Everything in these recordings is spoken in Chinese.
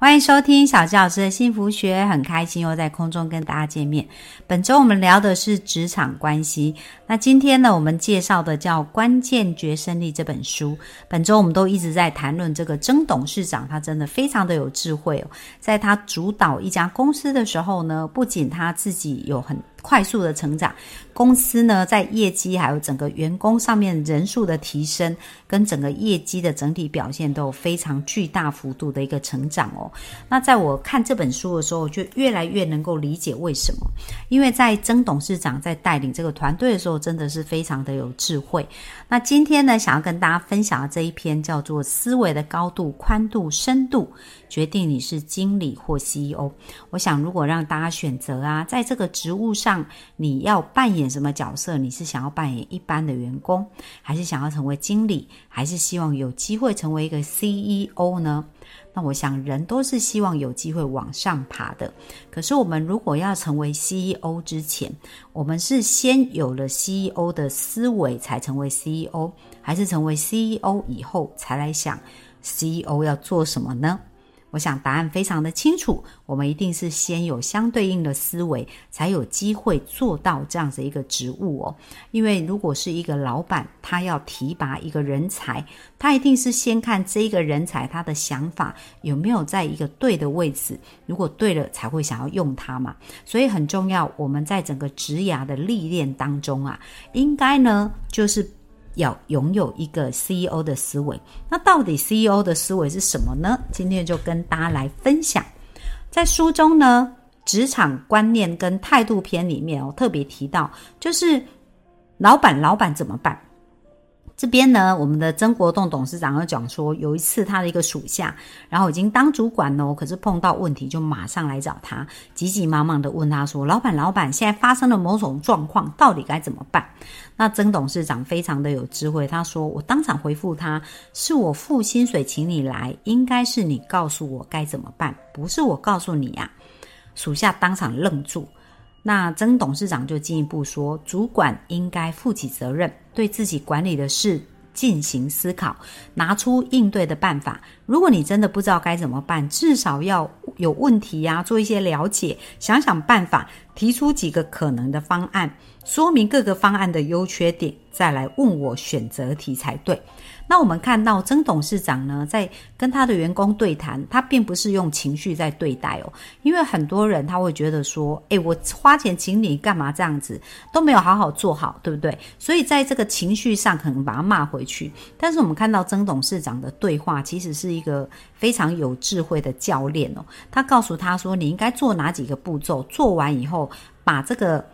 欢迎收听小纪老师的幸福学，很开心又在空中跟大家见面。本周我们聊的是职场关系，那今天呢，我们介绍的叫《关键决胜力》这本书。本周我们都一直在谈论这个曾董事长，他真的非常的有智慧哦。在他主导一家公司的时候呢，不仅他自己有很快速的成长，公司呢在业绩还有整个员工上面人数的提升，跟整个业绩的整体表现都有非常巨大幅度的一个成长哦。那在我看这本书的时候，我就越来越能够理解为什么，因为在曾董事长在带领这个团队的时候，真的是非常的有智慧。那今天呢，想要跟大家分享的这一篇叫做《思维的高度、宽度、深度决定你是经理或 CEO》。我想，如果让大家选择啊，在这个职务上，你要扮演什么角色？你是想要扮演一般的员工，还是想要成为经理，还是希望有机会成为一个 CEO 呢？那我想，人都是希望有机会往上爬的。可是，我们如果要成为 CEO 之前，我们是先有了 CEO 的思维才成为 CEO，还是成为 CEO 以后才来想 CEO 要做什么呢？我想答案非常的清楚，我们一定是先有相对应的思维，才有机会做到这样子一个职务哦。因为如果是一个老板，他要提拔一个人才，他一定是先看这一个人才他的想法有没有在一个对的位置，如果对了，才会想要用他嘛。所以很重要，我们在整个职涯的历练当中啊，应该呢就是。要拥有一个 CEO 的思维，那到底 CEO 的思维是什么呢？今天就跟大家来分享。在书中呢，职场观念跟态度篇里面哦，特别提到，就是老板，老板怎么办？这边呢，我们的曾国栋董事长又讲说，有一次他的一个属下，然后已经当主管了，可是碰到问题就马上来找他，急急忙忙的问他说：“老板，老板，现在发生了某种状况，到底该怎么办？”那曾董事长非常的有智慧，他说：“我当场回复他，是我付薪水请你来，应该是你告诉我该怎么办，不是我告诉你呀。”属下当场愣住。那曾董事长就进一步说，主管应该负起责任，对自己管理的事进行思考，拿出应对的办法。如果你真的不知道该怎么办，至少要有问题呀，做一些了解，想想办法，提出几个可能的方案，说明各个方案的优缺点，再来问我选择题才对。那我们看到曾董事长呢，在跟他的员工对谈，他并不是用情绪在对待哦，因为很多人他会觉得说，诶，我花钱请你干嘛这样子，都没有好好做好，对不对？所以在这个情绪上可能把他骂回去。但是我们看到曾董事长的对话，其实是一个非常有智慧的教练哦，他告诉他说，你应该做哪几个步骤，做完以后把这个。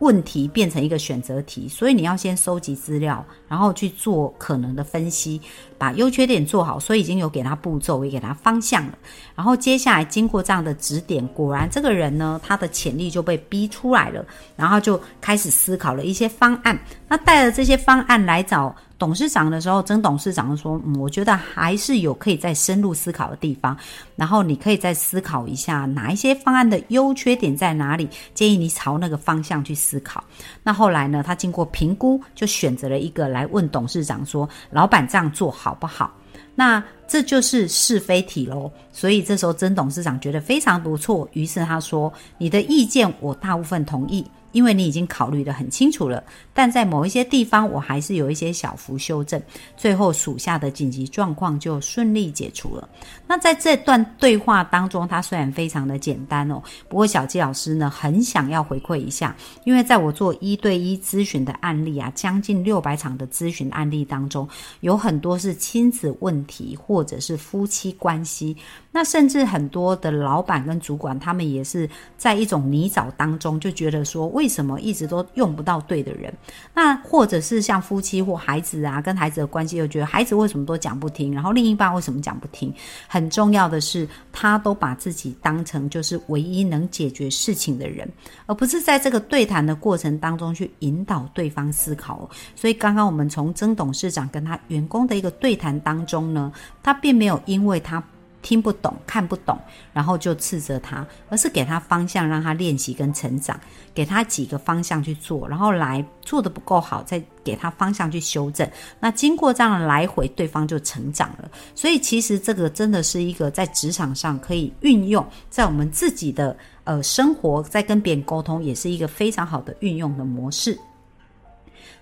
问题变成一个选择题，所以你要先收集资料，然后去做可能的分析，把优缺点做好。所以已经有给他步骤，也给他方向了。然后接下来经过这样的指点，果然这个人呢，他的潜力就被逼出来了，然后就开始思考了一些方案。那带着这些方案来找。董事长的时候，曾董事长说：“嗯，我觉得还是有可以再深入思考的地方。然后你可以再思考一下哪一些方案的优缺点在哪里，建议你朝那个方向去思考。那后来呢，他经过评估，就选择了一个来问董事长说：‘老板这样做好不好？’那这就是是非题喽。所以这时候曾董事长觉得非常不错，于是他说：‘你的意见我大部分同意。’因为你已经考虑的很清楚了，但在某一些地方，我还是有一些小幅修正。最后属下的紧急状况就顺利解除了。那在这段对话当中，它虽然非常的简单哦，不过小纪老师呢很想要回馈一下，因为在我做一对一咨询的案例啊，将近六百场的咨询案例当中，有很多是亲子问题或者是夫妻关系。那甚至很多的老板跟主管，他们也是在一种泥沼当中，就觉得说为为什么一直都用不到对的人？那或者是像夫妻或孩子啊，跟孩子的关系又觉得孩子为什么都讲不听，然后另一半为什么讲不听？很重要的是，他都把自己当成就是唯一能解决事情的人，而不是在这个对谈的过程当中去引导对方思考。所以刚刚我们从曾董事长跟他员工的一个对谈当中呢，他并没有因为他。听不懂、看不懂，然后就斥责他，而是给他方向，让他练习跟成长，给他几个方向去做，然后来做的不够好，再给他方向去修正。那经过这样的来回，对方就成长了。所以其实这个真的是一个在职场上可以运用，在我们自己的呃生活，在跟别人沟通，也是一个非常好的运用的模式。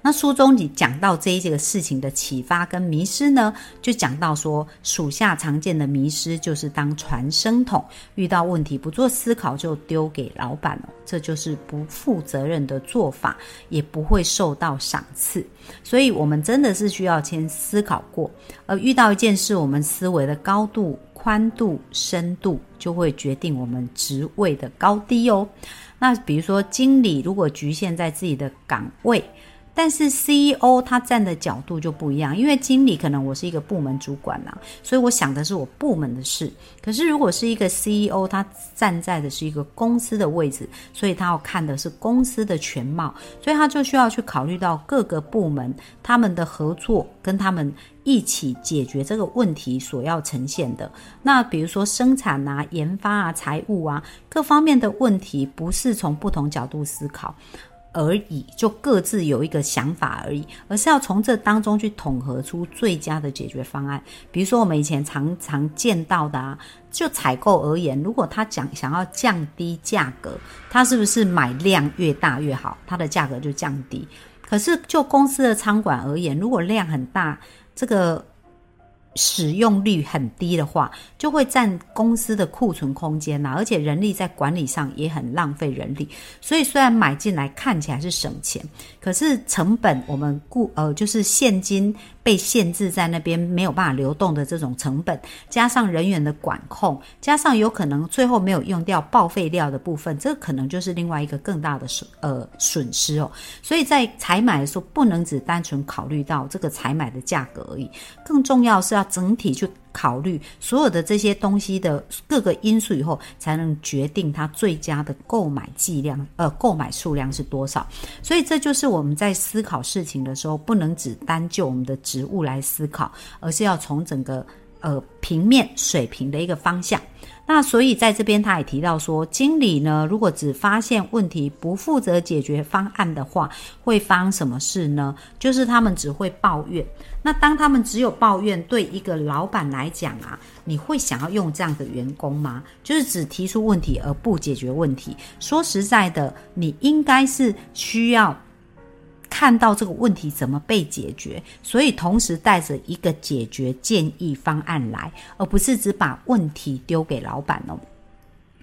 那书中你讲到这一些个事情的启发跟迷失呢，就讲到说，属下常见的迷失就是当传声筒，遇到问题不做思考就丢给老板了，这就是不负责任的做法，也不会受到赏赐。所以，我们真的是需要先思考过，而遇到一件事，我们思维的高度、宽度、深度，就会决定我们职位的高低哦。那比如说，经理如果局限在自己的岗位。但是 CEO 他站的角度就不一样，因为经理可能我是一个部门主管呐，所以我想的是我部门的事。可是如果是一个 CEO，他站在的是一个公司的位置，所以他要看的是公司的全貌，所以他就需要去考虑到各个部门他们的合作，跟他们一起解决这个问题所要呈现的。那比如说生产啊、研发啊、财务啊各方面的问题，不是从不同角度思考。而已，就各自有一个想法而已，而是要从这当中去统合出最佳的解决方案。比如说，我们以前常常见到的啊，就采购而言，如果他讲想要降低价格，他是不是买量越大越好，它的价格就降低？可是就公司的仓管而言，如果量很大，这个。使用率很低的话，就会占公司的库存空间呐，而且人力在管理上也很浪费人力。所以虽然买进来看起来是省钱，可是成本我们固呃就是现金。被限制在那边没有办法流动的这种成本，加上人员的管控，加上有可能最后没有用掉报废料的部分，这可能就是另外一个更大的损呃损失哦。所以在采买的时候，不能只单纯考虑到这个采买的价格而已，更重要是要整体去。考虑所有的这些东西的各个因素以后，才能决定它最佳的购买剂量，呃，购买数量是多少。所以这就是我们在思考事情的时候，不能只单就我们的职务来思考，而是要从整个呃平面水平的一个方向。那所以在这边他也提到说，经理呢，如果只发现问题不负责解决方案的话，会发生什么事呢？就是他们只会抱怨。那当他们只有抱怨，对一个老板来讲啊，你会想要用这样的员工吗？就是只提出问题而不解决问题。说实在的，你应该是需要看到这个问题怎么被解决，所以同时带着一个解决建议方案来，而不是只把问题丢给老板哦。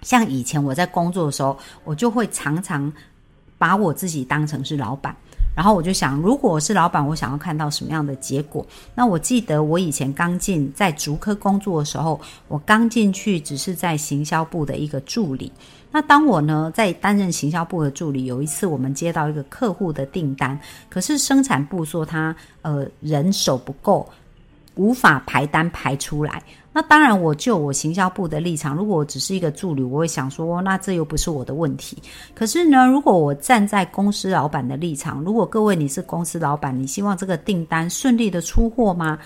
像以前我在工作的时候，我就会常常把我自己当成是老板。然后我就想，如果我是老板，我想要看到什么样的结果？那我记得我以前刚进在竹科工作的时候，我刚进去只是在行销部的一个助理。那当我呢在担任行销部的助理，有一次我们接到一个客户的订单，可是生产部说他呃人手不够，无法排单排出来。那当然，我就我行销部的立场，如果我只是一个助理，我会想说，那这又不是我的问题。可是呢，如果我站在公司老板的立场，如果各位你是公司老板，你希望这个订单顺利的出货吗？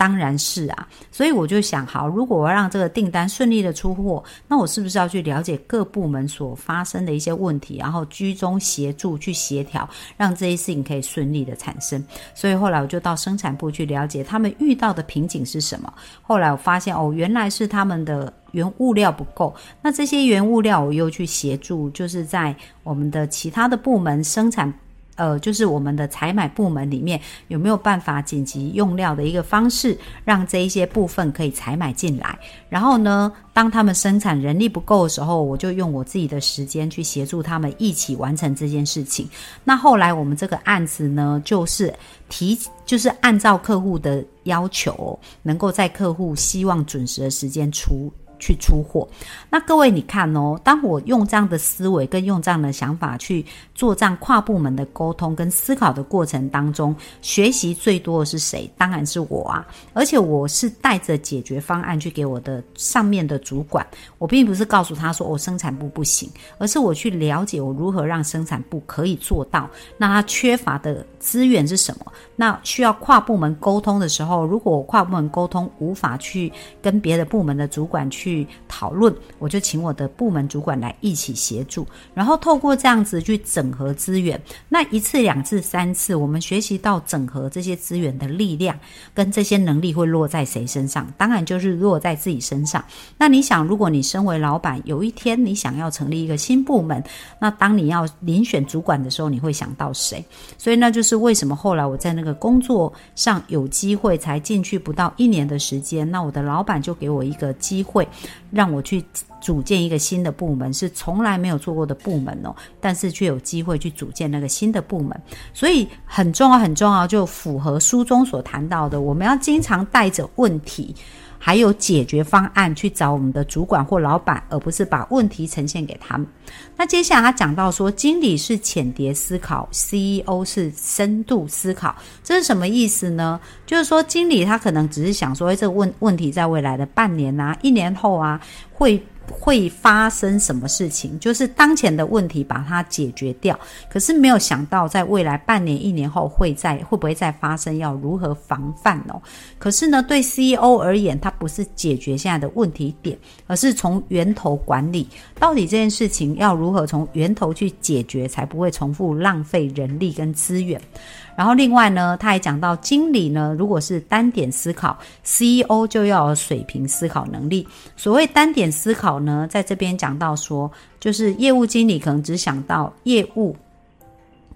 当然是啊，所以我就想，好，如果我要让这个订单顺利的出货，那我是不是要去了解各部门所发生的一些问题，然后居中协助去协调，让这些事情可以顺利的产生？所以后来我就到生产部去了解他们遇到的瓶颈是什么。后来我发现，哦，原来是他们的原物料不够。那这些原物料我又去协助，就是在我们的其他的部门生产。呃，就是我们的采买部门里面有没有办法紧急用料的一个方式，让这一些部分可以采买进来。然后呢，当他们生产人力不够的时候，我就用我自己的时间去协助他们一起完成这件事情。那后来我们这个案子呢，就是提，就是按照客户的要求，能够在客户希望准时的时间出。去出货。那各位你看哦，当我用这样的思维跟用这样的想法去做这样跨部门的沟通跟思考的过程当中，学习最多的是谁？当然是我啊！而且我是带着解决方案去给我的上面的主管，我并不是告诉他说我生产部不行，而是我去了解我如何让生产部可以做到。那他缺乏的资源是什么？那需要跨部门沟通的时候，如果我跨部门沟通无法去跟别的部门的主管去去讨论，我就请我的部门主管来一起协助，然后透过这样子去整合资源。那一次、两次、三次，我们学习到整合这些资源的力量跟这些能力会落在谁身上？当然就是落在自己身上。那你想，如果你身为老板，有一天你想要成立一个新部门，那当你要遴选主管的时候，你会想到谁？所以那就是为什么后来我在那个。工作上有机会才进去不到一年的时间，那我的老板就给我一个机会，让我去组建一个新的部门，是从来没有做过的部门哦，但是却有机会去组建那个新的部门，所以很重要很重要，就符合书中所谈到的，我们要经常带着问题。还有解决方案去找我们的主管或老板，而不是把问题呈现给他们。那接下来他讲到说，经理是浅碟思考，CEO 是深度思考，这是什么意思呢？就是说，经理他可能只是想说，哎，这个问问题在未来的半年啊、一年后啊会。会发生什么事情？就是当前的问题把它解决掉，可是没有想到在未来半年、一年后会再会不会再发生，要如何防范哦？可是呢，对 CEO 而言，它不是解决现在的问题点，而是从源头管理。到底这件事情要如何从源头去解决，才不会重复浪费人力跟资源？然后另外呢，他还讲到经理呢，如果是单点思考，CEO 就要有水平思考能力。所谓单点思考呢，在这边讲到说，就是业务经理可能只想到业务。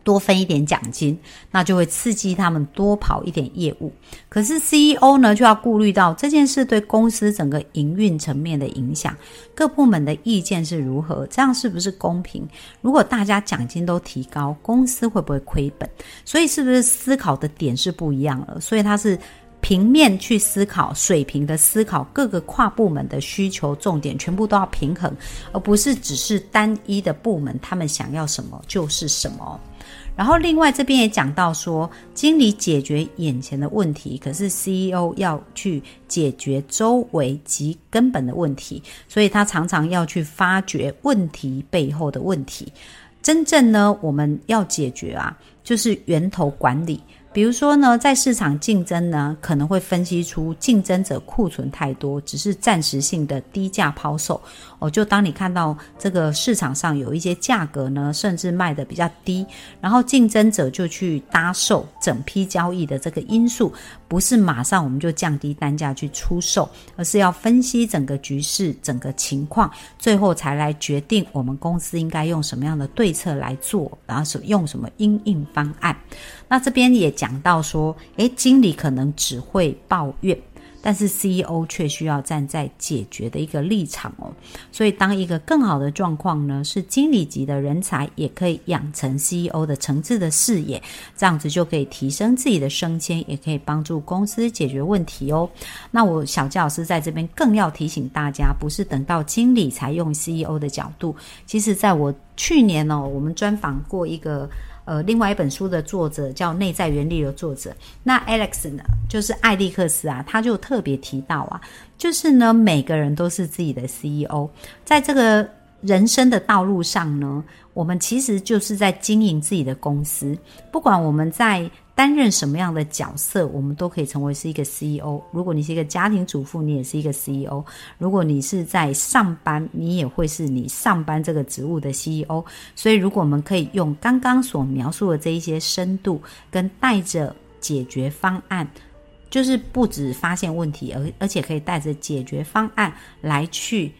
多分一点奖金，那就会刺激他们多跑一点业务。可是 CEO 呢，就要顾虑到这件事对公司整个营运层面的影响，各部门的意见是如何，这样是不是公平？如果大家奖金都提高，公司会不会亏本？所以是不是思考的点是不一样了？所以他是平面去思考，水平的思考，各个跨部门的需求重点全部都要平衡，而不是只是单一的部门他们想要什么就是什么。然后，另外这边也讲到说，经理解决眼前的问题，可是 CEO 要去解决周围及根本的问题，所以他常常要去发掘问题背后的问题。真正呢，我们要解决啊，就是源头管理。比如说呢，在市场竞争呢，可能会分析出竞争者库存太多，只是暂时性的低价抛售。哦，就当你看到这个市场上有一些价格呢，甚至卖的比较低，然后竞争者就去搭售整批交易的这个因素，不是马上我们就降低单价去出售，而是要分析整个局势、整个情况，最后才来决定我们公司应该用什么样的对策来做，然后是用什么应应方案。那这边也讲到说，诶，经理可能只会抱怨，但是 CEO 却需要站在解决的一个立场哦。所以，当一个更好的状况呢，是经理级的人才也可以养成 CEO 的层次的视野，这样子就可以提升自己的升迁，也可以帮助公司解决问题哦。那我小教老师在这边更要提醒大家，不是等到经理才用 CEO 的角度。其实，在我去年哦，我们专访过一个。呃，另外一本书的作者叫《内在原理》的作者，那 Alex 呢，就是艾利克斯啊，他就特别提到啊，就是呢，每个人都是自己的 CEO，在这个人生的道路上呢，我们其实就是在经营自己的公司，不管我们在。担任什么样的角色，我们都可以成为是一个 CEO。如果你是一个家庭主妇，你也是一个 CEO；如果你是在上班，你也会是你上班这个职务的 CEO。所以，如果我们可以用刚刚所描述的这一些深度，跟带着解决方案，就是不止发现问题，而而且可以带着解决方案来去。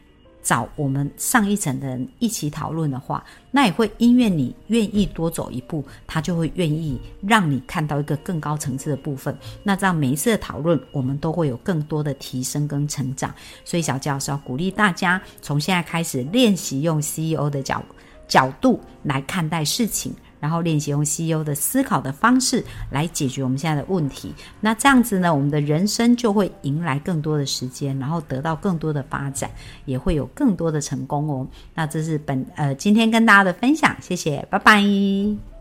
找我们上一层的人一起讨论的话，那也会因为你愿意多走一步，他就会愿意让你看到一个更高层次的部分。那这样每一次的讨论，我们都会有更多的提升跟成长。所以小教授要鼓励大家，从现在开始练习用 CEO 的角角度来看待事情。然后练习用西欧的思考的方式来解决我们现在的问题。那这样子呢，我们的人生就会迎来更多的时间，然后得到更多的发展，也会有更多的成功哦。那这是本呃今天跟大家的分享，谢谢，拜拜。